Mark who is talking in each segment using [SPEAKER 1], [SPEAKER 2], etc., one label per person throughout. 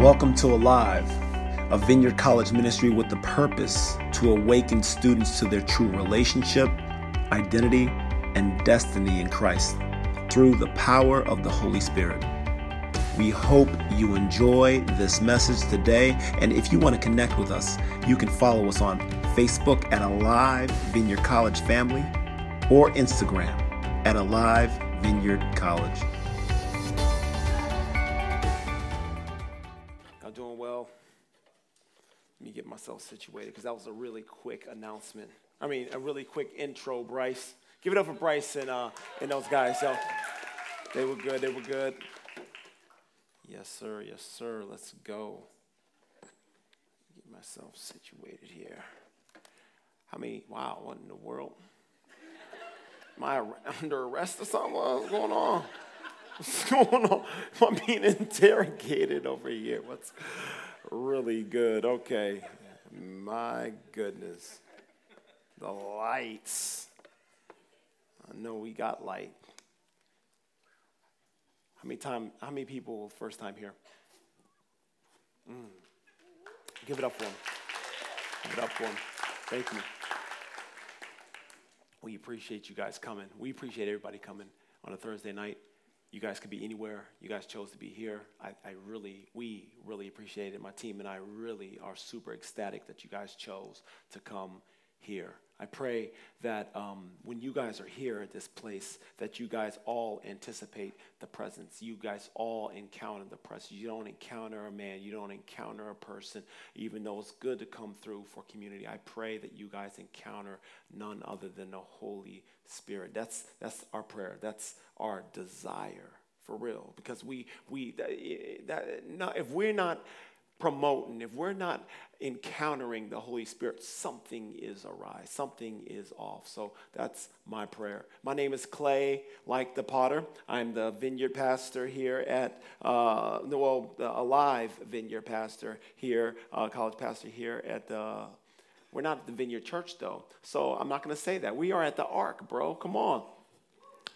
[SPEAKER 1] Welcome to Alive, a Vineyard College ministry with the purpose to awaken students to their true relationship, identity, and destiny in Christ through the power of the Holy Spirit. We hope you enjoy this message today. And if you want to connect with us, you can follow us on Facebook at Alive Vineyard College Family or Instagram at Alive Vineyard College.
[SPEAKER 2] Situated because that was a really quick announcement. I mean, a really quick intro, Bryce. Give it up for Bryce and, uh, and those guys. So they were good. They were good. Yes, sir. Yes, sir. Let's go. Get myself situated here. How many? Wow, what in the world? Am I under arrest or something? What's going on? What's going on? Am I'm being interrogated over here. What's really good? Okay. My goodness. The lights. I know we got light. How many time? How many people first time here? Mm. Give it up for them. Give it up for them. Thank you. We appreciate you guys coming. We appreciate everybody coming on a Thursday night. You guys could be anywhere. You guys chose to be here. I, I really, we really appreciate it. My team and I really are super ecstatic that you guys chose to come here. I pray that um, when you guys are here at this place, that you guys all anticipate the presence. You guys all encounter the presence. You don't encounter a man, you don't encounter a person, even though it's good to come through for community. I pray that you guys encounter none other than the Holy Spirit. That's that's our prayer. That's our desire for real. Because we we that, that, not, if we're not promoting, if we're not encountering the Holy Spirit, something is awry, something is off. So that's my prayer. My name is Clay, like the potter. I'm the vineyard pastor here at, uh, well, the Alive vineyard pastor here, uh, college pastor here at the. We're not at the Vineyard Church though, so I'm not to say that. We are at the Ark, bro. Come on.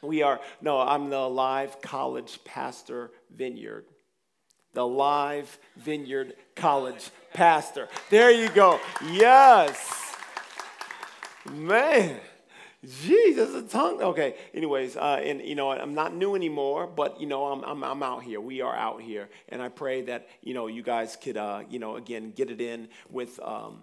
[SPEAKER 2] We are, no, I'm the Alive College Pastor Vineyard the Live Vineyard College pastor. There you go. Yes. Man. Jesus, a tongue. Okay. Anyways, uh, and you know, I'm not new anymore, but you know, I'm, I'm, I'm out here. We are out here, and I pray that you know, you guys could, uh, you know, again, get it in with. Um,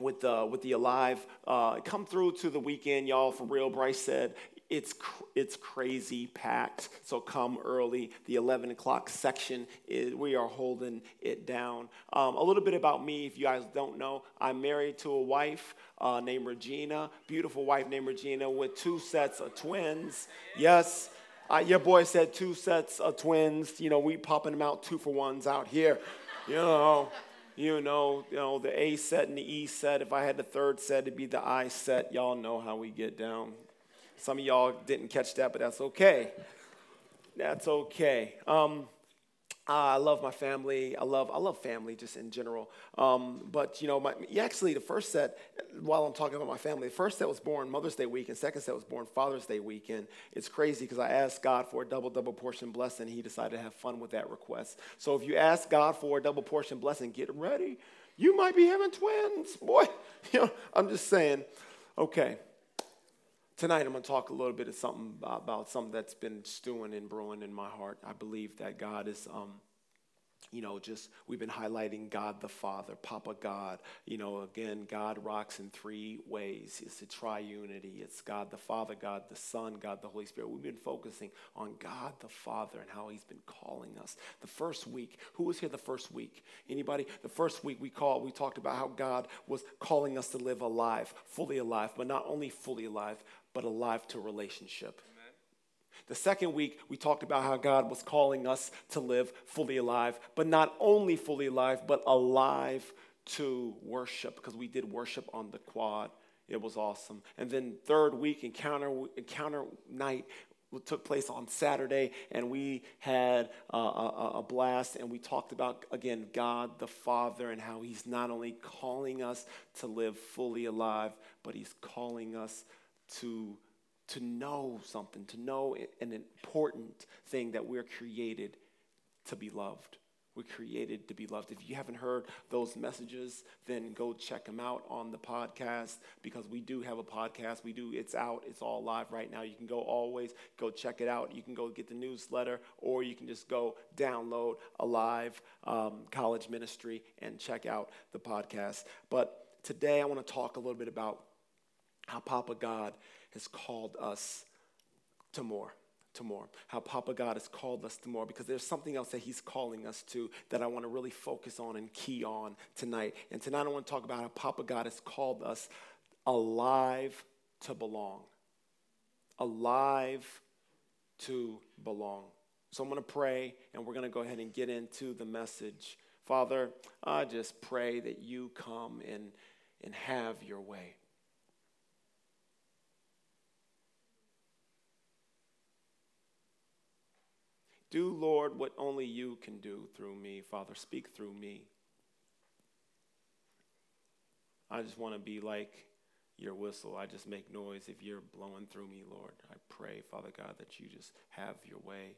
[SPEAKER 2] with the, with the alive, uh, come through to the weekend, y'all. For real, Bryce said it's, it's crazy packed, so come early. The 11 o'clock section, is, we are holding it down. Um, a little bit about me, if you guys don't know, I'm married to a wife uh, named Regina, beautiful wife named Regina, with two sets of twins. Yes, your boy said two sets of twins. You know, we popping them out two for ones out here. You know, you know, you know the A set and the E set. If I had the third set, it'd be the I set. Y'all know how we get down. Some of y'all didn't catch that, but that's okay. That's okay. Um, I love my family. I love I love family just in general. Um, but you know, my, actually, the first set, while I'm talking about my family, the first set was born Mother's Day weekend. Second set was born Father's Day weekend. It's crazy because I asked God for a double double portion blessing. He decided to have fun with that request. So if you ask God for a double portion blessing, get ready. You might be having twins, boy. You know, I'm just saying. Okay. Tonight, I'm going to talk a little bit of something about something that's been stewing and brewing in my heart. I believe that God is um, you know, just we've been highlighting God the Father, Papa God. You know, again, God rocks in three ways. It's a triunity. It's God the Father, God the Son, God the Holy Spirit. We've been focusing on God the Father and how He's been calling us. The first week, who was here the first week? Anybody? The first week we called, we talked about how God was calling us to live alive, fully alive, but not only fully alive, but alive to relationship. The second week, we talked about how God was calling us to live fully alive, but not only fully alive, but alive to worship, because we did worship on the quad. It was awesome. And then third week, encounter encounter night took place on Saturday, and we had a, a, a, blast. And we talked about again God the Father and how He's not only calling us to live fully alive, but He's calling us to to know something, to know an important thing that we're created to be loved. We're created to be loved. If you haven't heard those messages, then go check them out on the podcast because we do have a podcast. We do, it's out, it's all live right now. You can go always go check it out. You can go get the newsletter or you can just go download Alive um, College Ministry and check out the podcast. But today I want to talk a little bit about how Papa God has called us to more to more. How Papa God has called us to more because there's something else that He's calling us to that I want to really focus on and key on tonight. And tonight I want to talk about how Papa God has called us alive to belong. Alive to belong. So I'm going to pray and we're going to go ahead and get into the message. Father, I just pray that you come and, and have your way. Do, Lord, what only you can do through me. Father, speak through me. I just want to be like your whistle. I just make noise if you're blowing through me, Lord. I pray, Father God, that you just have your way.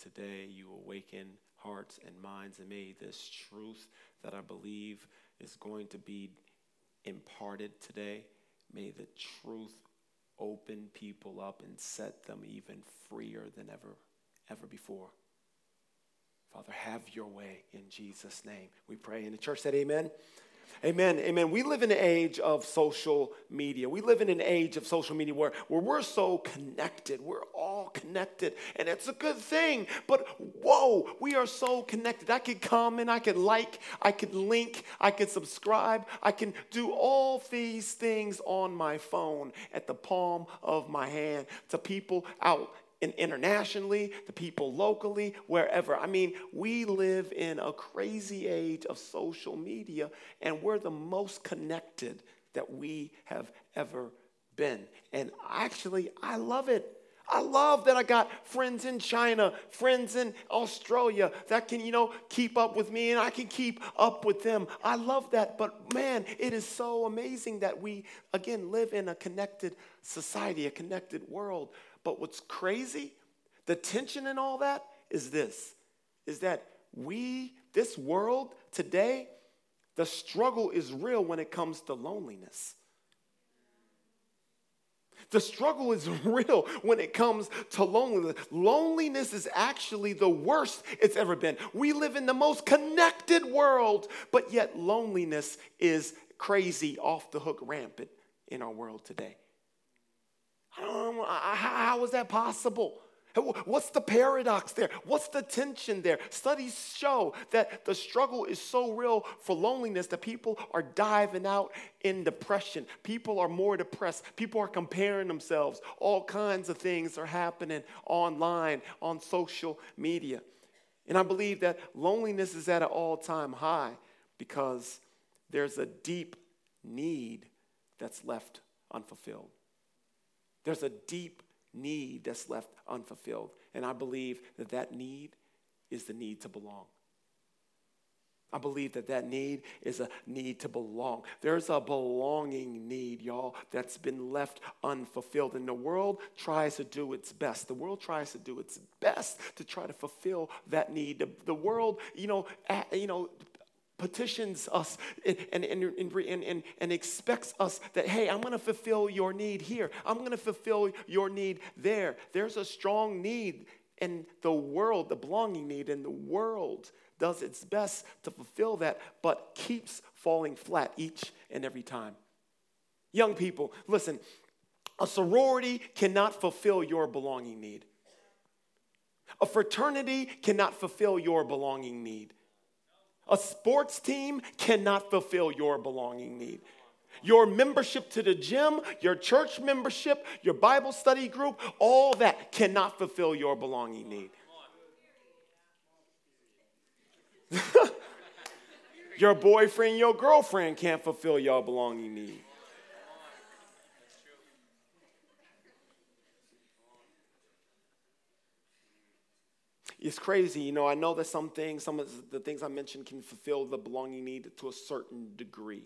[SPEAKER 2] Today, you awaken hearts and minds, and may this truth that I believe is going to be imparted today, may the truth open people up and set them even freer than ever ever before. Father, have your way in Jesus' name. We pray. And the church said, Amen. Amen. Amen. We live in an age of social media. We live in an age of social media where, where we're so connected. We're all connected. And it's a good thing. But whoa, we are so connected. I could comment, I could like, I could link, I could subscribe, I can do all these things on my phone at the palm of my hand to people out in internationally, the people locally, wherever. I mean, we live in a crazy age of social media, and we're the most connected that we have ever been. And actually, I love it. I love that I got friends in China, friends in Australia that can, you know, keep up with me and I can keep up with them. I love that. But man, it is so amazing that we, again, live in a connected society, a connected world. But what's crazy, the tension in all that is this is that we, this world today, the struggle is real when it comes to loneliness. The struggle is real when it comes to loneliness. Loneliness is actually the worst it's ever been. We live in the most connected world, but yet loneliness is crazy, off the hook, rampant in our world today. Um, know, how is that possible? What's the paradox there? What's the tension there? Studies show that the struggle is so real for loneliness that people are diving out in depression. People are more depressed. People are comparing themselves. All kinds of things are happening online, on social media. And I believe that loneliness is at an all time high because there's a deep need that's left unfulfilled. There's a deep need that's left unfulfilled. And I believe that that need is the need to belong. I believe that that need is a need to belong. There's a belonging need, y'all, that's been left unfulfilled. And the world tries to do its best. The world tries to do its best to try to fulfill that need. The, the world, you know, you know, petitions us and, and, and, and, and, expects us that, hey, I'm going to fulfill your need here. I'm going to fulfill your need there. There's a strong need in the world, the belonging need in the world does its best to fulfill that, but keeps falling flat each and every time. Young people, listen, a sorority cannot fulfill your belonging need. A fraternity cannot fulfill your belonging need. A sports team cannot fulfill your belonging need. Your membership to the gym, your church membership, your Bible study group, all that cannot fulfill your belonging need. your boyfriend, your girlfriend can't fulfill your belonging need. It's crazy. You know, I know that some things, some of the things I mentioned can fulfill the belonging need to a certain degree.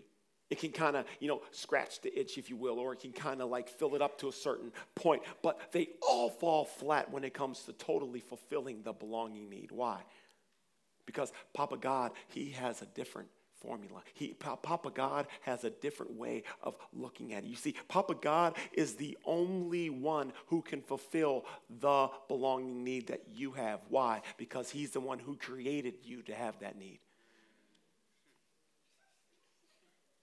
[SPEAKER 2] It can kind of, you know, scratch the itch, if you will, or it can kind of like fill it up to a certain point. But they all fall flat when it comes to totally fulfilling the belonging need. Why? Because Papa God, He has a different formula. He, Papa God has a different way of looking at it. You see, Papa God is the only one who can fulfill the belonging need that you have. Why? Because He's the one who created you to have that need.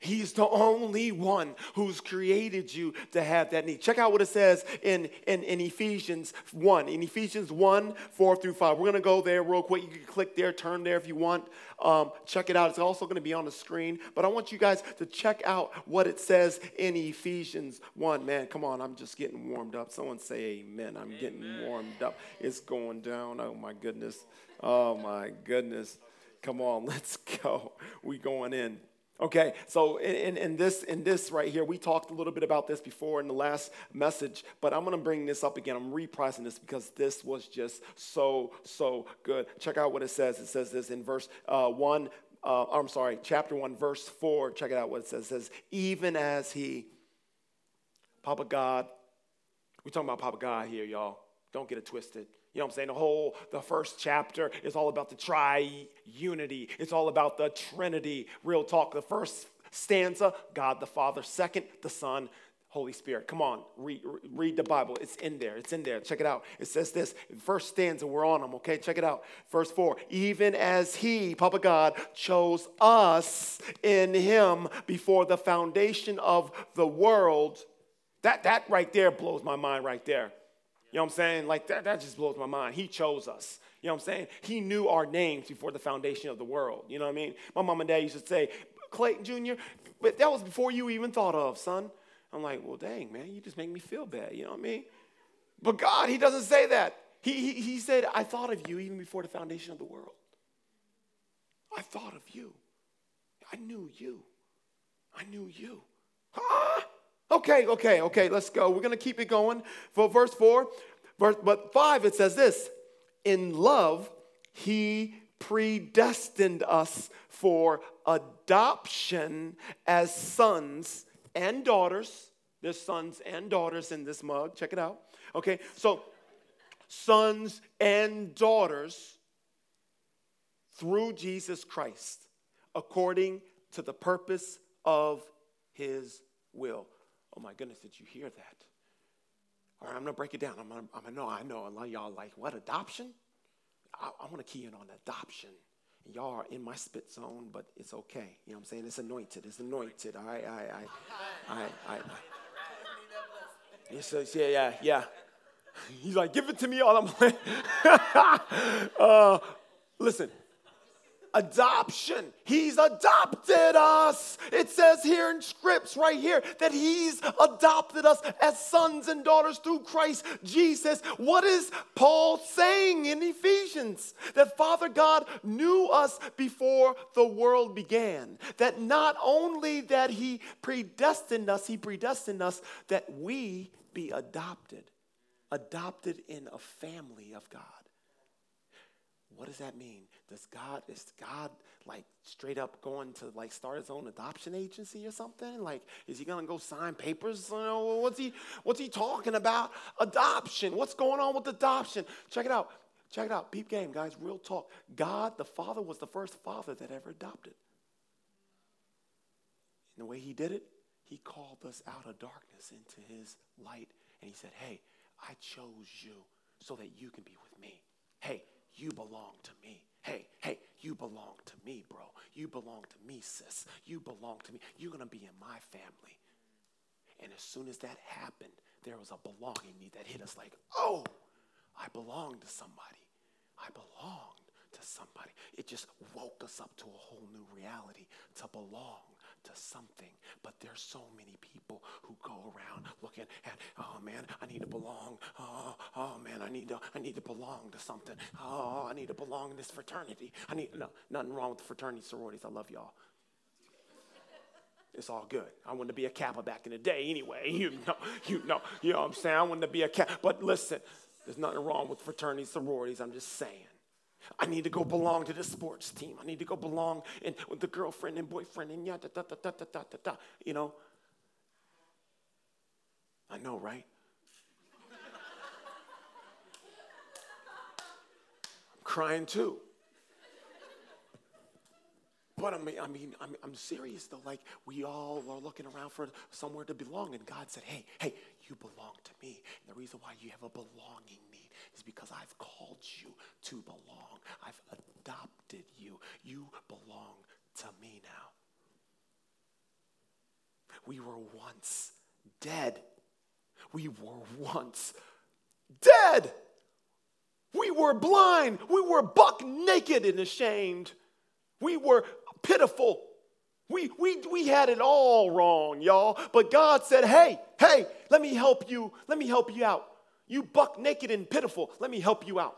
[SPEAKER 2] He's the only one who's created you to have that need. Check out what it says in, in, in Ephesians 1. In Ephesians 1, 4 through 5. We're going to go there real quick. You can click there, turn there if you want. Um, check it out. It's also going to be on the screen. But I want you guys to check out what it says in Ephesians 1. Man, come on. I'm just getting warmed up. Someone say amen. I'm amen. getting warmed up. It's going down. Oh, my goodness. Oh, my goodness. Come on. Let's go. We going in. Okay, so in, in, this, in this right here, we talked a little bit about this before in the last message, but I'm gonna bring this up again. I'm reprising this because this was just so, so good. Check out what it says. It says this in verse uh, 1, uh, I'm sorry, chapter 1, verse 4. Check it out what it says. It says, even as he, Papa God, we're talking about Papa God here, y'all. Don't get it twisted. You know what I'm saying? The whole, the first chapter is all about the tri-unity. It's all about the Trinity. Real talk. The first stanza, God the Father. Second, the Son, Holy Spirit. Come on, read, read the Bible. It's in there. It's in there. Check it out. It says this. First stanza, we're on them, okay? Check it out. Verse 4 Even as He, Papa God, chose us in Him before the foundation of the world. That, that right there blows my mind right there. You know what I'm saying? Like that, that just blows my mind. He chose us. You know what I'm saying? He knew our names before the foundation of the world. You know what I mean? My mom and dad used to say, Clayton Jr., but that was before you even thought of, son. I'm like, well, dang, man, you just make me feel bad. You know what I mean? But God, He doesn't say that. He, he, he said, I thought of you even before the foundation of the world. I thought of you. I knew you. I knew you. Huh? Okay, okay, okay, let's go. We're going to keep it going. For verse 4, verse, but 5, it says this In love, he predestined us for adoption as sons and daughters. There's sons and daughters in this mug. Check it out. Okay, so sons and daughters through Jesus Christ according to the purpose of his will. Oh my goodness, did you hear that? All right, I'm gonna break it down. I'm I'm gonna know, I know a lot of y'all like, what, adoption? I, I wanna key in on adoption. Y'all are in my spit zone, but it's okay. You know what I'm saying? It's anointed. It's anointed. I, I, I, I, I. I. Yeah, yeah, yeah. He's like, give it to me all. I'm like, uh, listen, adoption. He's adopted us. It says here in scripts right here that He's adopted us as sons and daughters through Christ Jesus. What is Paul saying in Ephesians? That Father God knew us before the world began. That not only that He predestined us, He predestined us that we be adopted. Adopted in a family of God. What does that mean? Does God, is God like straight up going to like start his own adoption agency or something? Like, is he gonna go sign papers? You know, what's he, what's he talking about? Adoption. What's going on with adoption? Check it out. Check it out. Peep game, guys. Real talk. God, the Father, was the first father that ever adopted. And the way he did it, he called us out of darkness into his light. And he said, Hey, I chose you so that you can be with me. Hey, you belong to me. Hey, hey, you belong to me, bro. You belong to me, sis. You belong to me. You're going to be in my family. And as soon as that happened, there was a belonging need that hit us like, oh, I belong to somebody. I belong to somebody. It just woke us up to a whole new reality to belong to something. But there's so many people who go around looking at, oh man, I need to belong. Oh, oh man, I need to, I need to belong to something. Oh, I need to belong in this fraternity. I need no, nothing wrong with fraternity sororities. I love y'all. It's all good. I wanted to be a Kappa back in the day anyway. You know, you know, you know what I'm saying? I wanted to be a Kappa. But listen, there's nothing wrong with fraternity sororities. I'm just saying. I need to go belong to the sports team. I need to go belong in, with the girlfriend and boyfriend and yeah, da, da, da, da, da, da, da, you know. I know, right? I'm crying too. But I mean, I mean, I'm, I'm serious though. Like we all are looking around for somewhere to belong, and God said, "Hey, hey, you belong to me." And the reason why you have a belonging is because I've called you to belong. I've adopted you. You belong to me now. We were once dead. We were once dead. We were blind. We were buck naked and ashamed. We were pitiful. We, we, we had it all wrong, y'all. But God said, hey, hey, let me help you. Let me help you out. You buck naked and pitiful. Let me help you out.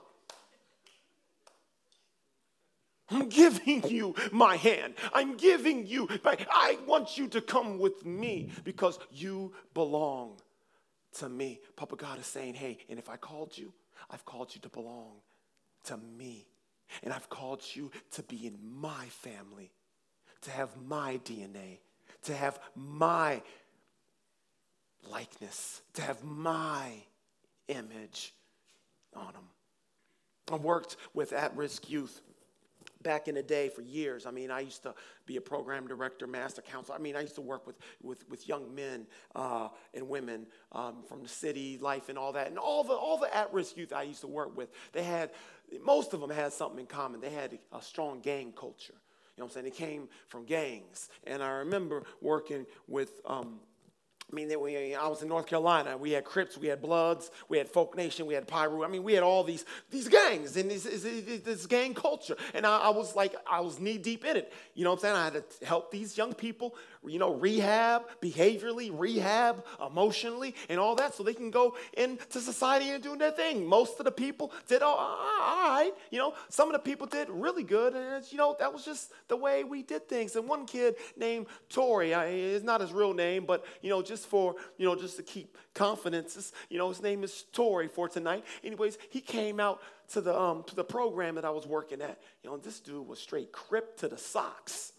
[SPEAKER 2] I'm giving you my hand. I'm giving you, I want you to come with me because you belong to me. Papa God is saying, hey, and if I called you, I've called you to belong to me. And I've called you to be in my family, to have my DNA, to have my likeness, to have my image on them. I worked with at risk youth back in the day for years. I mean, I used to be a program director, master counselor. I mean, I used to work with, with, with young men uh, and women um, from the city life and all that. And all the, all the at risk youth I used to work with, they had, most of them had something in common. They had a strong gang culture. You know what I'm saying? They came from gangs. And I remember working with, um, I mean, we, I was in North Carolina. We had Crips, we had Bloods, we had Folk Nation, we had Piru. I mean, we had all these these gangs and this, this, this gang culture. And I, I, was like, I was knee deep in it. You know what I'm saying? I had to help these young people, you know, rehab behaviorally, rehab emotionally, and all that, so they can go into society and do their thing. Most of the people did all, all right. You know, some of the people did really good, and you know, that was just the way we did things. And one kid named Tori, I, it's not his real name, but you know, just for, you know, just to keep confidences. You know, his name is Tori for tonight. Anyways, he came out to the, um, to the program that I was working at. You know, this dude was straight crip to the socks.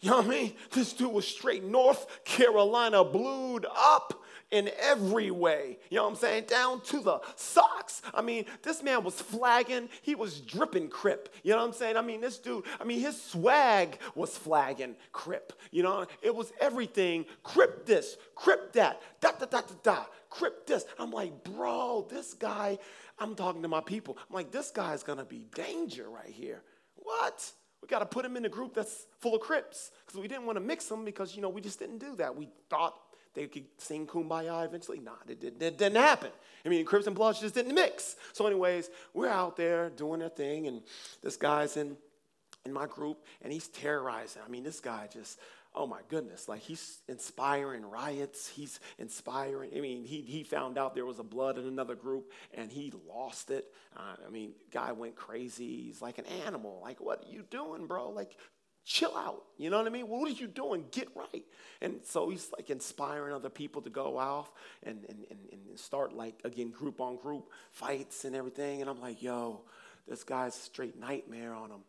[SPEAKER 2] You know what I mean? This dude was straight North Carolina blued up in every way. You know what I'm saying? Down to the socks. I mean, this man was flagging. He was dripping crip. You know what I'm saying? I mean, this dude, I mean, his swag was flagging crip. You know, it was everything. Crip this, crip that, da da da da da, crip this. I'm like, bro, this guy, I'm talking to my people. I'm like, this guy's gonna be danger right here. What? We got to put him in a group that's full of Crips because we didn't want to mix them because, you know, we just didn't do that. We thought they could sing Kumbaya eventually. Nah, it, it, didn't happen. I mean, Crips and Bloods just didn't mix. So, anyways, we're out there doing our thing, and this guy's in, in my group, and he's terrorizing. I mean, this guy just, oh my goodness, like he's inspiring riots. He's inspiring. I mean, he, he found out there was a blood in another group and he lost it. Uh, I mean, guy went crazy. He's like an animal. Like, what are you doing, bro? Like, chill out. You know what I mean? What are you doing? Get right. And so he's like inspiring other people to go off and, and, and, and start like, again, group on group fights and everything. And I'm like, yo, this guy's straight nightmare on him.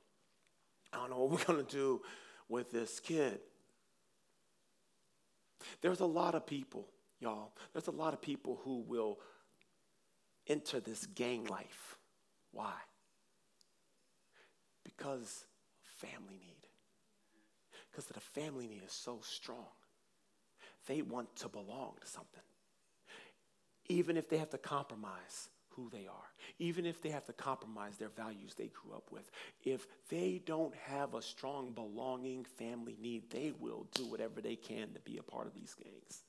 [SPEAKER 2] I don't know what we're going to do with this kid. There's a lot of people, y'all, there's a lot of people who will enter this gang life. Why? Because family need. Because the family need is so strong. They want to belong to something. Even if they have to compromise who they are, even if they have to compromise their values they grew up with, if they don't have a strong belonging family need, they will do whatever they can to be a part of these gangs.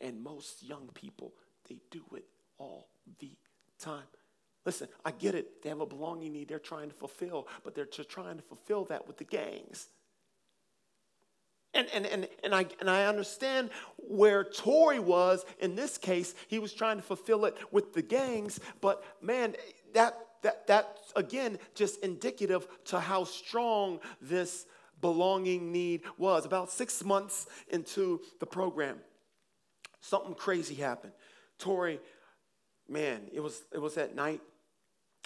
[SPEAKER 2] And most young people, they do it all the time. Listen, I get it. They have a belonging need they're trying to fulfill, but they're trying to fulfill that with the gangs. And, and, and, and, I, and I understand where Tori was in this case. He was trying to fulfill it with the gangs, but man, that, that, that again, just indicative to how strong this belonging need was. About six months into the program, something crazy happened. Tori, man, it was, it was at night,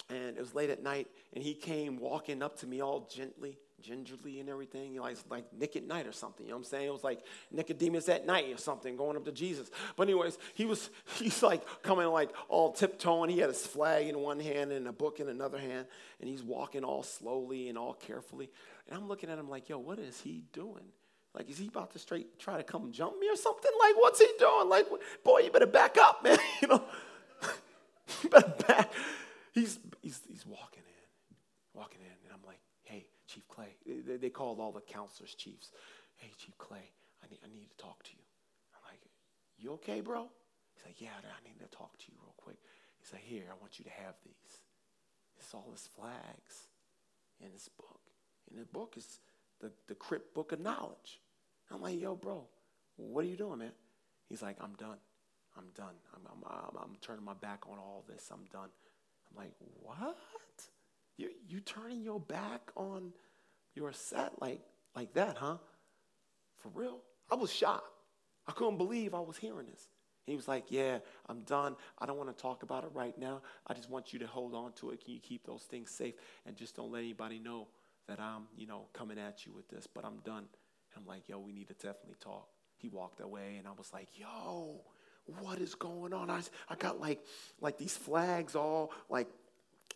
[SPEAKER 2] and it was late at night, and he came walking up to me all gently gingerly and everything. You know, like, like Nick at night or something. You know what I'm saying? It was like Nicodemus at night or something, going up to Jesus. But anyways, he was he's like coming like all tiptoeing. He had his flag in one hand and a book in another hand, and he's walking all slowly and all carefully. And I'm looking at him like, yo, what is he doing? Like, is he about to straight try to come jump me or something? Like, what's he doing? Like, boy, you better back up, man. you know, you better back. He's, he's, he's walking in, walking in. And I'm like, hey, Chief Clay. They, they called all the counselors chiefs. Hey, Chief Clay, I need, I need to talk to you. I'm like, you okay, bro? He's like, yeah, I need to talk to you real quick. He's like, here, I want you to have these. It's all his flags in his book. And the book is the, the crip book of knowledge. I'm like, yo, bro, what are you doing, man? He's like, I'm done. I'm done. I'm, I'm, I'm, I'm turning my back on all this. I'm done. I'm like, what? You, you turning your back on your set like, like that, huh? For real? I was shocked. I couldn't believe I was hearing this. He was like, Yeah, I'm done. I don't want to talk about it right now. I just want you to hold on to it. Can you keep those things safe and just don't let anybody know that I'm, you know, coming at you with this, but I'm done. And I'm like, yo, we need to definitely talk. He walked away and I was like, yo, what is going on? I, I got like, like these flags all like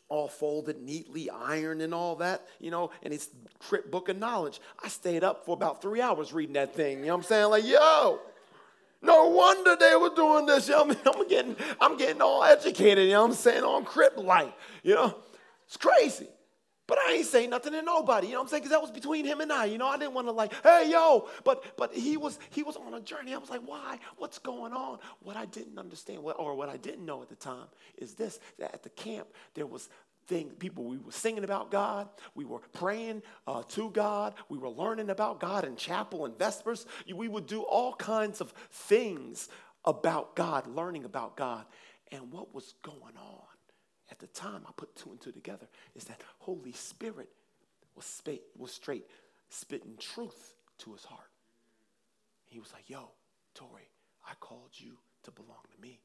[SPEAKER 2] all folded neatly, ironed and all that, you know, and it's crip book of knowledge. I stayed up for about three hours reading that thing. You know what I'm saying? Like, yo, no wonder they were doing this. You know, I'm getting, I'm getting all educated, you know what I'm saying, on crip life. You know, it's crazy. But I ain't saying nothing to nobody, you know what I'm saying? Because that was between him and I. You know, I didn't want to like, hey, yo. But but he was he was on a journey. I was like, why? What's going on? What I didn't understand, or what I didn't know at the time, is this: that at the camp there was things, people we were singing about God, we were praying uh, to God, we were learning about God in chapel and vespers. We would do all kinds of things about God, learning about God, and what was going on at the time, I put two and two together, is that Holy Spirit was, sp- was straight spitting truth to his heart. He was like, yo, Tori, I called you to belong to me.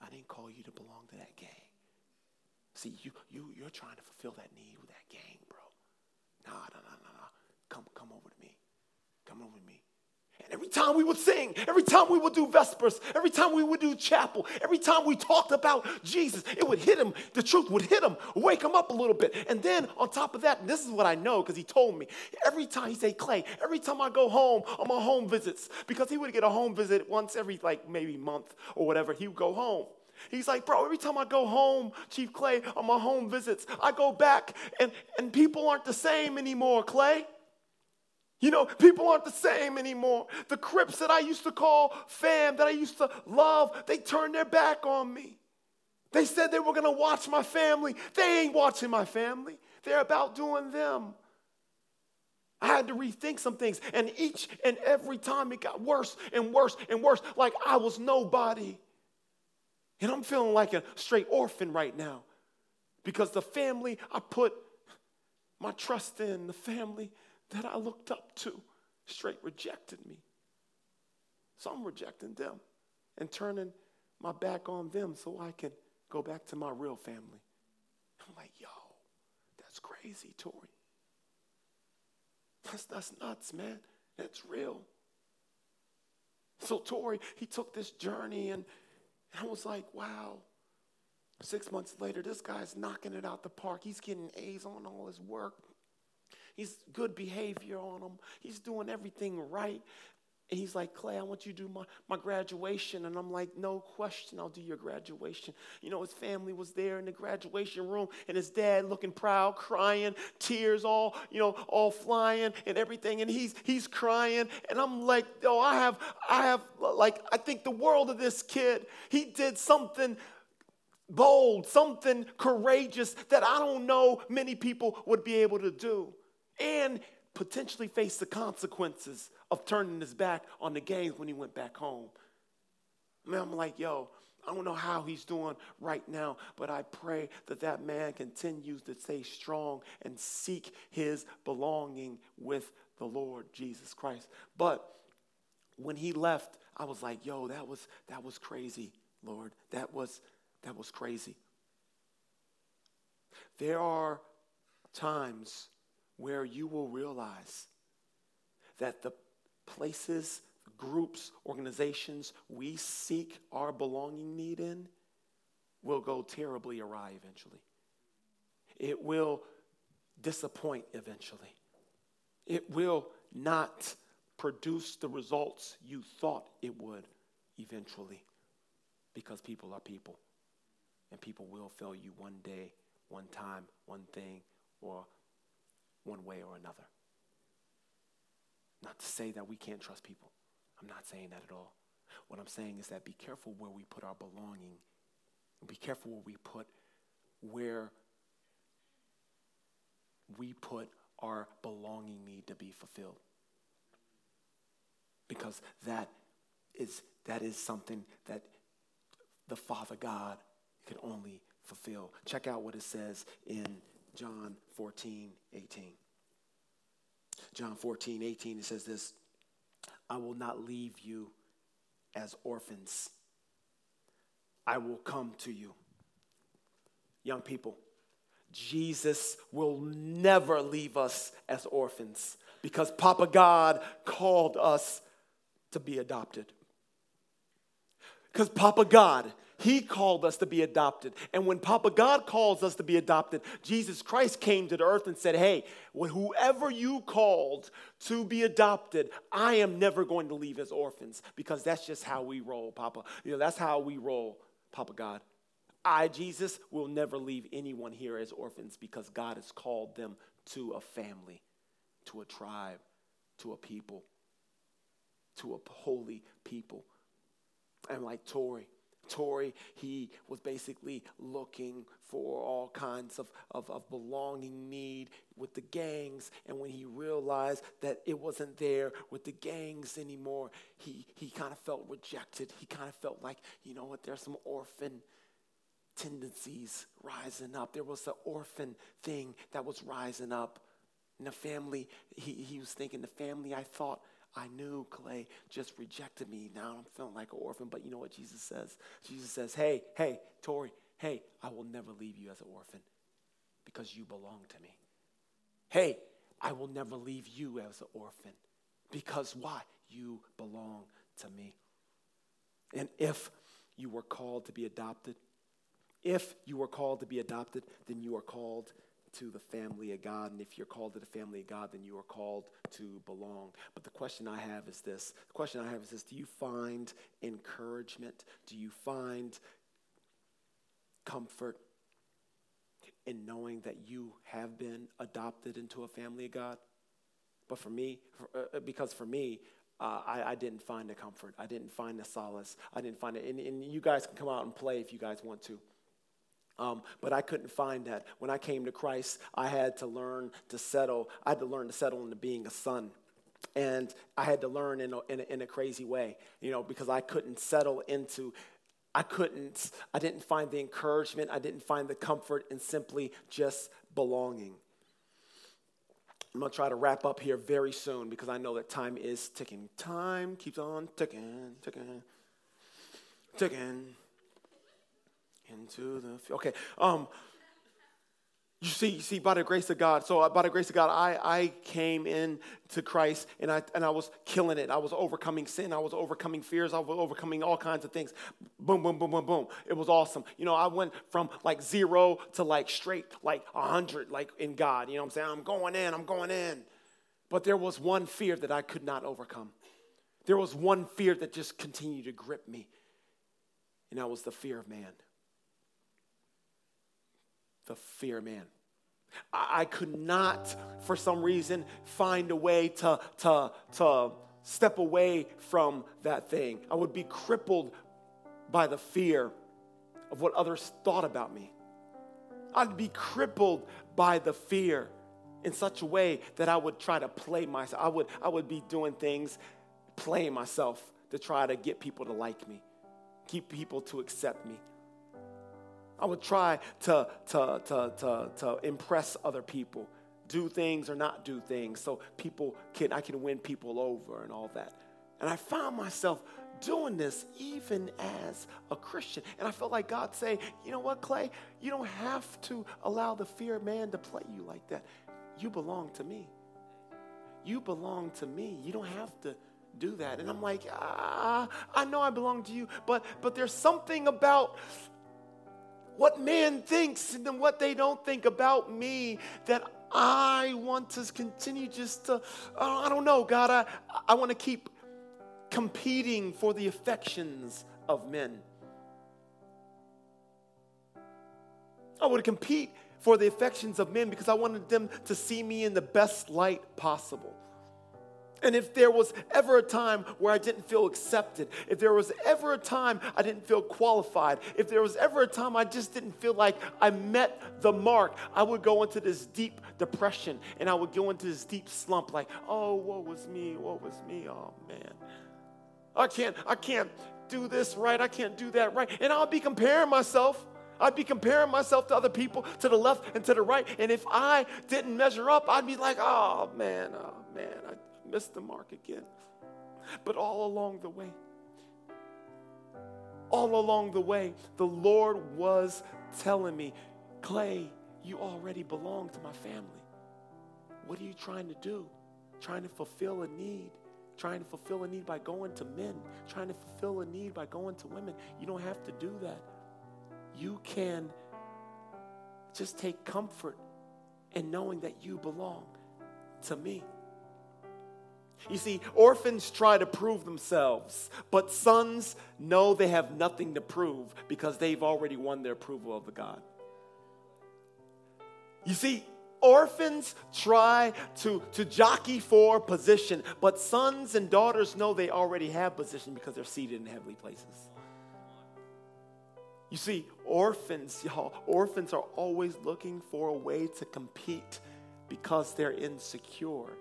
[SPEAKER 2] I didn't call you to belong to that gang. See, you, you, you're trying to fulfill that need with that gang, bro. Nah, nah, nah, nah, nah. Come, come over to me. Come over to me. And every time we would sing, every time we would do Vespers, every time we would do chapel, every time we talked about Jesus, it would hit him. The truth would hit him, wake him up a little bit. And then on top of that, this is what I know because he told me, every time he say, Clay, every time I go home on my home visits, because he would get a home visit once every like maybe month or whatever, he would go home. He's like, bro, every time I go home, Chief Clay, on my home visits, I go back and, and people aren't the same anymore, Clay. You know, people aren't the same anymore. The Crips that I used to call fam, that I used to love, they turned their back on me. They said they were going to watch my family. They ain't watching my family, they're about doing them. I had to rethink some things. And each and every time it got worse and worse and worse, like I was nobody. And I'm feeling like a straight orphan right now because the family I put my trust in, the family that I looked up to straight rejected me. So I'm rejecting them and turning my back on them so I can go back to my real family. I'm like, yo, that's crazy, Tori. That's, that's nuts, man. That's real. So Tori, he took this journey and, and I was like, wow. Six months later, this guy's knocking it out the park. He's getting A's on all his work. He's good behavior on him. He's doing everything right. And he's like, Clay, I want you to do my, my graduation. And I'm like, no question, I'll do your graduation. You know, his family was there in the graduation room, and his dad looking proud, crying, tears all, you know, all flying and everything. And he's he's crying. And I'm like, oh, I have, I have like, I think the world of this kid. He did something bold, something courageous that I don't know many people would be able to do and potentially face the consequences of turning his back on the games when he went back home. Man, I'm like, yo, I don't know how he's doing right now, but I pray that that man continues to stay strong and seek his belonging with the Lord Jesus Christ. But when he left, I was like, yo, that was that was crazy, Lord. That was that was crazy. There are times where you will realize that the places, groups, organizations we seek our belonging need in will go terribly awry eventually. It will disappoint eventually. It will not produce the results you thought it would eventually because people are people. And people will fail you one day, one time, one thing, or one way or another. Not to say that we can't trust people. I'm not saying that at all. What I'm saying is that be careful where we put our belonging. Be careful where we put where we put our belonging need to be fulfilled. Because that is that is something that the Father God can only fulfill. Check out what it says in John 14, 18. John 14, 18, it says this I will not leave you as orphans, I will come to you. Young people, Jesus will never leave us as orphans because Papa God called us to be adopted. Because Papa God, He called us to be adopted. And when Papa God calls us to be adopted, Jesus Christ came to the earth and said, Hey, whoever you called to be adopted, I am never going to leave as orphans because that's just how we roll, Papa. You know, that's how we roll, Papa God. I, Jesus, will never leave anyone here as orphans because God has called them to a family, to a tribe, to a people, to a holy people. And like Tori, Tori, he was basically looking for all kinds of, of, of, belonging need with the gangs. And when he realized that it wasn't there with the gangs anymore, he, he kind of felt rejected. He kind of felt like, you know what, there's some orphan tendencies rising up. There was the orphan thing that was rising up. And the family, he, he was thinking, the family I thought I knew Clay just rejected me. Now I'm feeling like an orphan. But you know what Jesus says? Jesus says, Hey, hey, Tori, hey, I will never leave you as an orphan because you belong to me. Hey, I will never leave you as an orphan because why? You belong to me. And if you were called to be adopted, if you were called to be adopted, then you are called to the family of God. And if you're called to the family of God, then you are called to belong. But the question I have is this the question I have is this Do you find encouragement? Do you find comfort in knowing that you have been adopted into a family of God? But for me, for, uh, uh because for me, uh, I, I, didn't find the comfort. I didn't find the solace. I didn't find it. And, and you guys can come out and play if you guys want to. Um, but I couldn't find that. When I came to Christ, I had to learn to settle. I had to learn to settle into being a son. And I had to learn in a, in a, in a crazy way, you know, because I couldn't settle into, I couldn't, I didn't find the encouragement, I didn't find the comfort in simply just belonging. I'm to try to wrap up here very soon because I know that time is ticking. Time keeps on ticking, ticking, ticking into the okay. Um, you see, you see, by the grace of God. So, uh, by the grace of God, I, I came in to Christ and I, and I was killing it. I was overcoming sin. I was overcoming fears. I was overcoming all kinds of things. Boom, boom, boom, boom, boom. It was awesome. You know, I went from like zero to like straight, like a 100, like in God. You know what I'm saying? I'm going in, I'm going in. But there was one fear that I could not overcome. There was one fear that just continued to grip me, and that was the fear of man the fear man. I, I could not, for some reason, find a way to, to, to step away from that thing. I would be crippled by the fear of what others thought about me. I'd be crippled by the fear in such a way that I would try to play myself. I would, I would be doing things, playing myself to try to get people to like me, keep people to accept me. I would try to, to, to, to, to impress other people, do things or not do things so people can, I can win people over and all that. And I found myself doing this even as a Christian. And I felt like God say, you know what, Clay? You don't have to allow the fear of man to play you like that. You belong to me. You belong to me. You don't have to do that. And I'm like, ah, I know I belong to you, but but there's something about what man thinks and what they don't think about me that I want to continue just to, I don't know, God, I, I want to keep competing for the affections of men. I would compete for the affections of men because I wanted them to see me in the best light possible. And if there was ever a time where I didn't feel accepted, if there was ever a time I didn't feel qualified, if there was ever a time I just didn't feel like I met the mark, I would go into this deep depression and I would go into this deep slump like, oh, what was me? What was me? Oh, man. I can't, I can't do this right. I can't do that right. And I'll be comparing myself. I'd be comparing myself to other people to the left and to the right. And if I didn't measure up, I'd be like, oh, man, oh, man, I missed the mark again. But all along the way, all along the way, the Lord was telling me, Clay, you already belong to my family. What are you trying to do? Trying to fulfill a need. Trying to fulfill a need by going to men. Trying to fulfill a need by going to women. You don't have to do that. You can just take comfort in knowing that you belong to me. You see, orphans try to prove themselves, but sons know they have nothing to prove because they've already won their approval of the God. You see, orphans try to, to jockey for position, but sons and daughters know they already have position because they're seated in heavenly places. You see, orphans, y'all, orphans are always looking for a way to compete because they're insecure.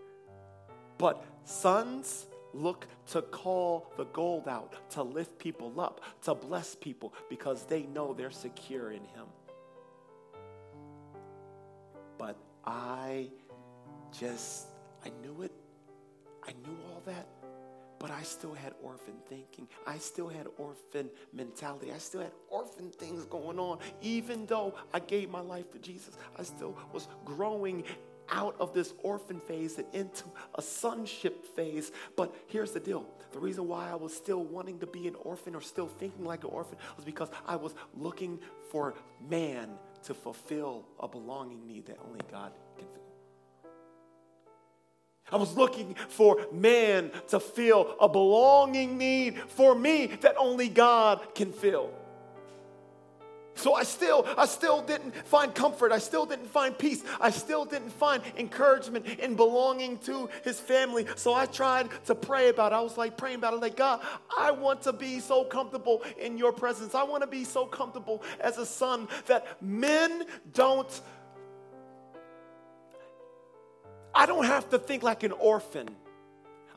[SPEAKER 2] But sons look to call the gold out, to lift people up, to bless people because they know they're secure in Him. But I just, I knew it. I knew all that. But I still had orphan thinking. I still had orphan mentality. I still had orphan things going on. Even though I gave my life to Jesus, I still was growing out of this orphan phase and into a sonship phase. But here's the deal the reason why I was still wanting to be an orphan or still thinking like an orphan was because I was looking for man to fulfill a belonging need that only God can fill. I was looking for man to fill a belonging need for me that only God can fill. So I still, I still didn't find comfort. I still didn't find peace. I still didn't find encouragement in belonging to his family. So I tried to pray about it. I was like praying about it, like, God, I want to be so comfortable in your presence. I want to be so comfortable as a son that men don't. I don't have to think like an orphan.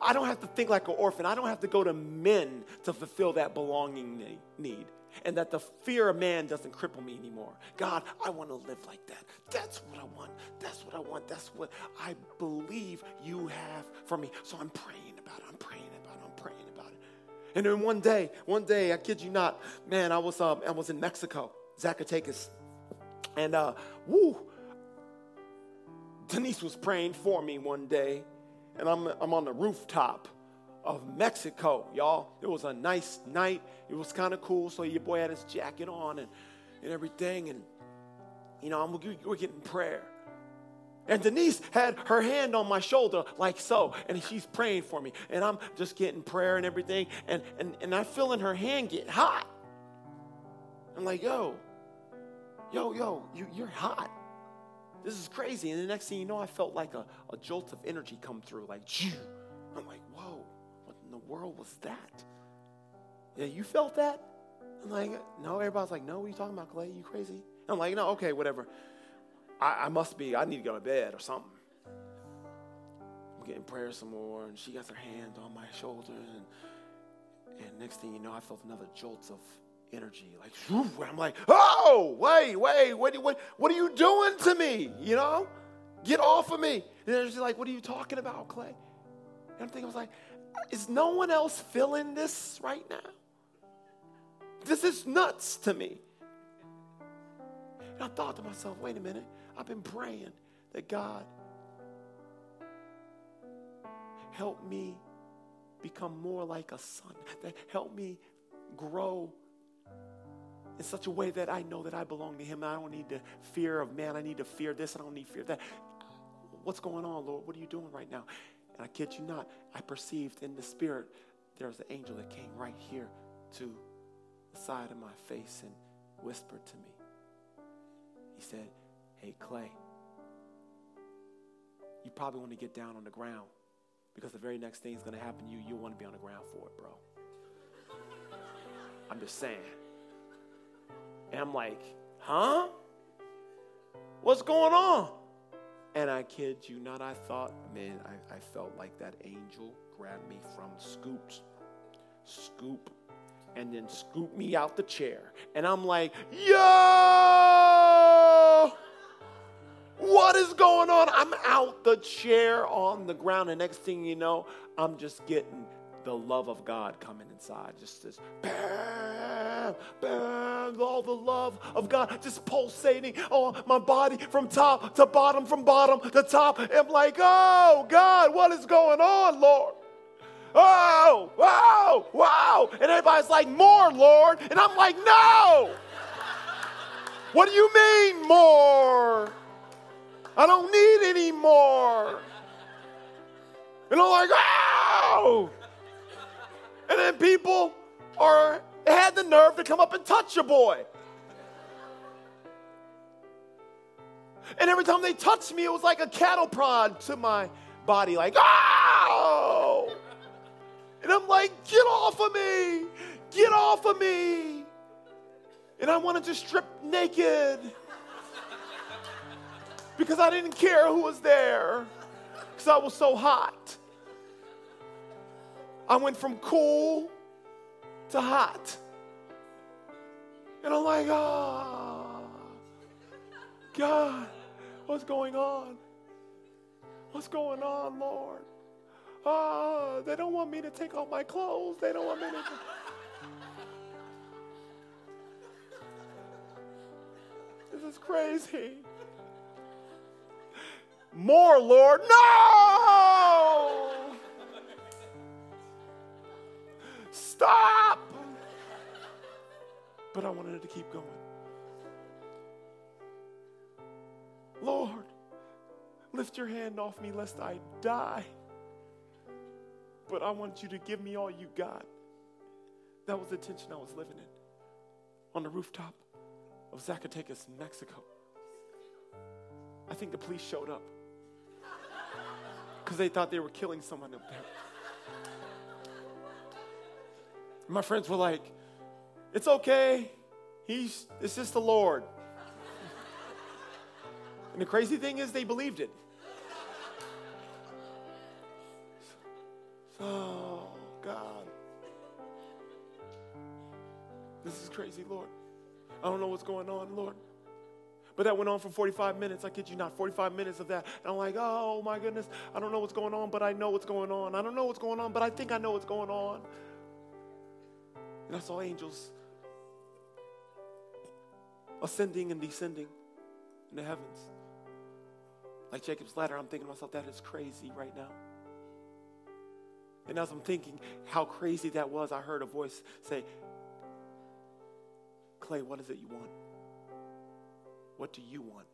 [SPEAKER 2] I don't have to think like an orphan. I don't have to go to men to fulfill that belonging need and that the fear of man doesn't cripple me anymore. God, I want to live like that. That's what I want. That's what I want. That's what I believe you have for me. So I'm praying about it. I'm praying about it. I'm praying about it. And then one day, one day, I kid you not, man, I was um, I was in Mexico, Zacatecas, and uh, woo, Denise was praying for me one day, and I'm I'm on the rooftop of Mexico, y'all. It was a nice night. It was kind of cool. So your boy had his jacket on and, and everything. And, you know, I'm, we're getting prayer. And Denise had her hand on my shoulder, like so, and she's praying for me. And I'm just getting prayer and everything. And, and, and I'm feeling her hand get hot. I'm like, yo, yo, yo, you, you're hot. This is crazy. And the next thing you know, I felt like a, a jolt of energy come through, like, I'm like, whoa world was that? Yeah, you felt that? I'm like, no, everybody's like, no, what are you talking about, Clay? You crazy? I'm like, no, okay, whatever. I, I must be, I need to go to bed or something. I'm getting prayer some more, and she got her hand on my shoulder, and, and next thing you know, I felt another jolt of energy. Like, I'm like, oh, wait, wait, what, what, what are you doing to me? You know? Get off of me. And she's like, what are you talking about, Clay? And I'm thinking, I was like, is no one else feeling this right now? This is nuts to me. And I thought to myself, wait a minute, I've been praying that God help me become more like a son, that help me grow in such a way that I know that I belong to Him. I don't need the fear of man. I need to fear this. I don't need fear that. What's going on, Lord? What are you doing right now? And I kid you not, I perceived in the spirit there was an angel that came right here to the side of my face and whispered to me. He said, Hey, Clay, you probably want to get down on the ground because the very next thing is going to happen to you. You'll want to be on the ground for it, bro. I'm just saying. And I'm like, huh? What's going on? And I kid you not, I thought, man, I, I felt like that angel grabbed me from scoops, scoop, and then scoop me out the chair. And I'm like, yo! What is going on? I'm out the chair on the ground. And next thing you know, I'm just getting the love of God coming inside. Just this bam, bam, all the love of God just pulsating on my body from top to bottom, from bottom to top. I'm like, oh God, what is going on, Lord? Oh, wow, wow. And everybody's like, more, Lord. And I'm like, no. What do you mean, more? I don't need any more. And I'm like, oh. And then people are had the nerve to come up and touch a boy. And every time they touched me, it was like a cattle prod to my body, like, oh! And I'm like, get off of me! Get off of me! And I wanted to strip naked because I didn't care who was there because I was so hot. I went from cool to hot. And I'm like, oh, God, what's going on? What's going on, Lord? Oh, they don't want me to take off my clothes. They don't want me to. this is crazy. More, Lord. No! Stop! But I wanted it to keep going. Lord, lift your hand off me lest I die. But I want you to give me all you got. That was the tension I was living in on the rooftop of Zacatecas, Mexico. I think the police showed up because they thought they were killing someone up there. My friends were like, it's okay. He's, it's just the Lord. And the crazy thing is, they believed it. Oh, God. This is crazy, Lord. I don't know what's going on, Lord. But that went on for 45 minutes. I kid you not, 45 minutes of that. And I'm like, oh my goodness, I don't know what's going on, but I know what's going on. I don't know what's going on, but I think I know what's going on. And I saw angels ascending and descending in the heavens. Like Jacob's ladder, I'm thinking to myself, that is crazy right now. And as I'm thinking how crazy that was, I heard a voice say, Clay, what is it you want? What do you want?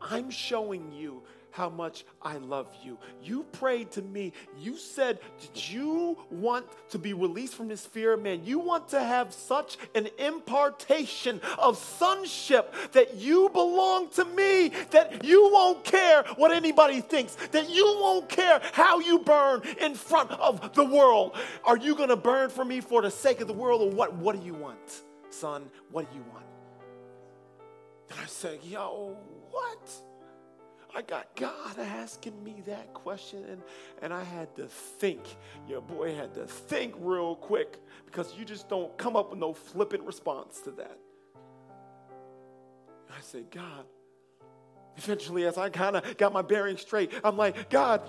[SPEAKER 2] I'm showing you how much I love you. You prayed to me. You said, Did you want to be released from this fear man? You want to have such an impartation of sonship that you belong to me, that you won't care what anybody thinks, that you won't care how you burn in front of the world. Are you going to burn for me for the sake of the world, or what? What do you want, son? What do you want? And I said, Yo, what? I got God asking me that question, and, and I had to think. Your boy had to think real quick because you just don't come up with no flippant response to that. I said, God, eventually, as I kind of got my bearings straight, I'm like, God,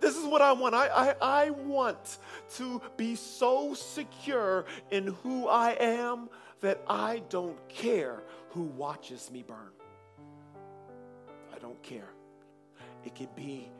[SPEAKER 2] this is what I want. I, I, I want to be so secure in who I am that I don't care who watches me burn I don't care. It could be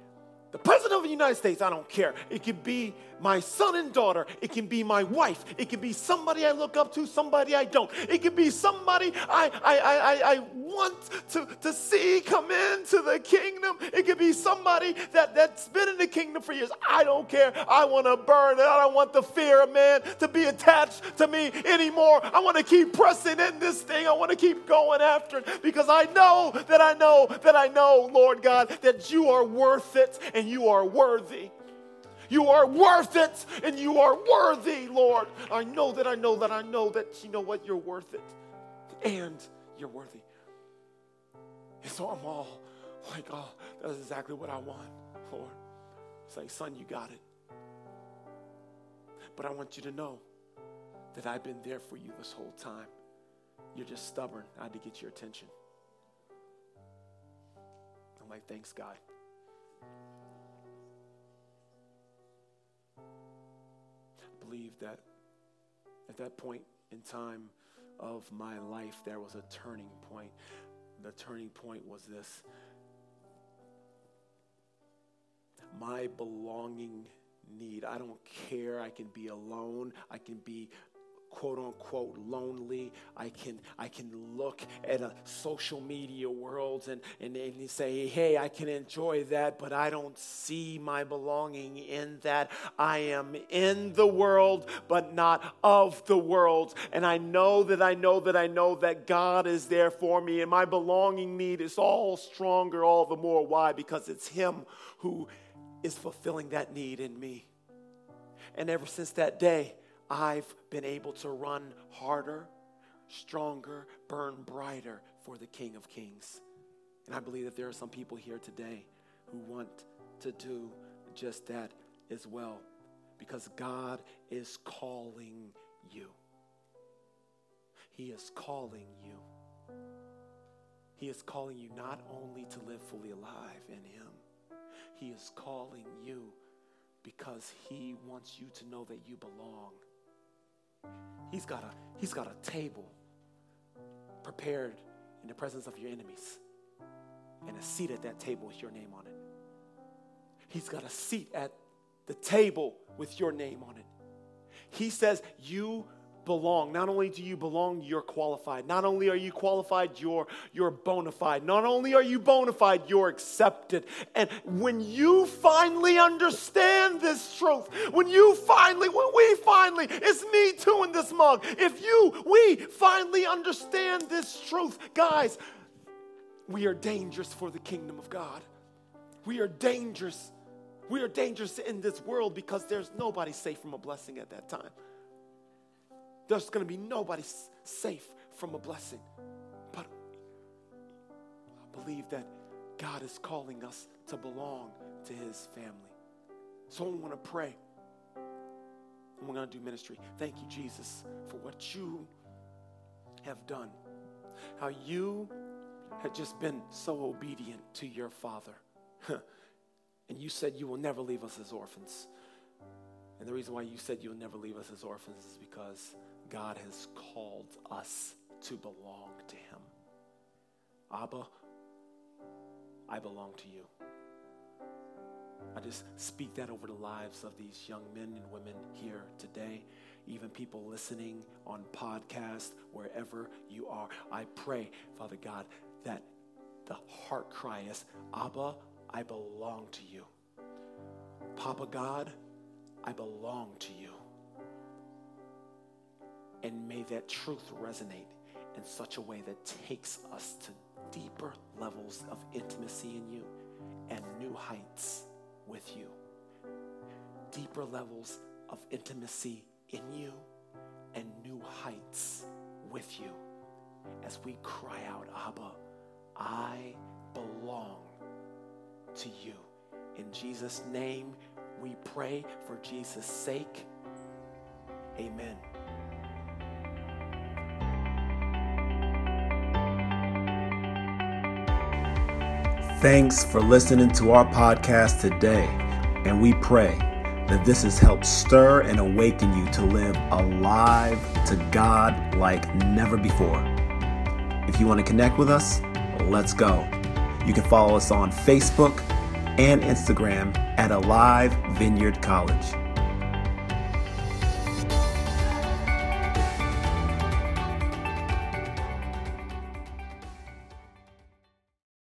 [SPEAKER 2] the president of the United States, I don't care. It could be my son and daughter. It can be my wife. It can be somebody I look up to, somebody I don't. It can be somebody I, I, I, I, want to, to see come into the kingdom. It could be somebody that, that's been in the kingdom for years. I don't care. I want to burn it. I don't want the fear of man to be attached to me anymore. I want to keep pressing in this thing. I want to keep going after it because I know that I know that I know, Lord God, that you are worth it and you are worthy. You are worth it and you are worthy, Lord. I know that I know that I know that you know what? You're worth it and you're worthy. And so I'm all like, oh, that's exactly what I want, Lord. It's like, son, you got it. But I want you to know that I've been there for you this whole time. You're just stubborn. I had to get your attention. I'm like, thanks, God. Believe that at that point in time of my life, there was a turning point. The turning point was this my belonging need. I don't care. I can be alone. I can be quote unquote lonely. I can I can look at a social media world and, and, and say, hey, I can enjoy that, but I don't see my belonging in that. I am in the world, but not of the world. And I know that I know that I know that God is there for me, and my belonging need is all stronger all the more. Why? Because it's Him who is fulfilling that need in me. And ever since that day, I've been able to run harder, stronger, burn brighter for the King of Kings. And I believe that there are some people here today who want to do just that as well because God is calling you. He is calling you. He is calling you not only to live fully alive in Him, He is calling you because He wants you to know that you belong. He's got a, he's got a table prepared in the presence of your enemies and a seat at that table with your name on it. He's got a seat at the table with your name on it. He says, You belong. Not only do you belong, you're qualified. Not only are you qualified, you're, you're bona fide. Not only are you bona fide, you're accepted. And when you finally understand this truth, when you finally, when we finally, it's me too in this mug. If you, we finally understand this truth, guys, we are dangerous for the kingdom of God. We are dangerous. We are dangerous in this world because there's nobody safe from a blessing at that time. There's going to be nobody safe from a blessing. But I believe that God is calling us to belong to his family. So I want to pray. And we're going to do ministry. Thank you, Jesus, for what you have done. How you had just been so obedient to your Father. and you said you will never leave us as orphans. And the reason why you said you'll never leave us as orphans is because God has called us to belong to Him. Abba, I belong to you. I just speak that over the lives of these young men and women here today, even people listening on podcast, wherever you are. I pray, Father God, that the heart cry is, Abba, I belong to you. Papa God, I belong to you. And may that truth resonate in such a way that takes us to deeper levels of intimacy in you and new heights with you. Deeper levels of intimacy in you and new heights with you as we cry out, Abba, I belong to you. In Jesus' name, we pray for Jesus' sake. Amen.
[SPEAKER 1] Thanks for listening to our podcast today, and we pray that this has helped stir and awaken you to live alive to God like never before. If you want to connect with us, let's go. You can follow us on Facebook, and Instagram at Alive Vineyard College.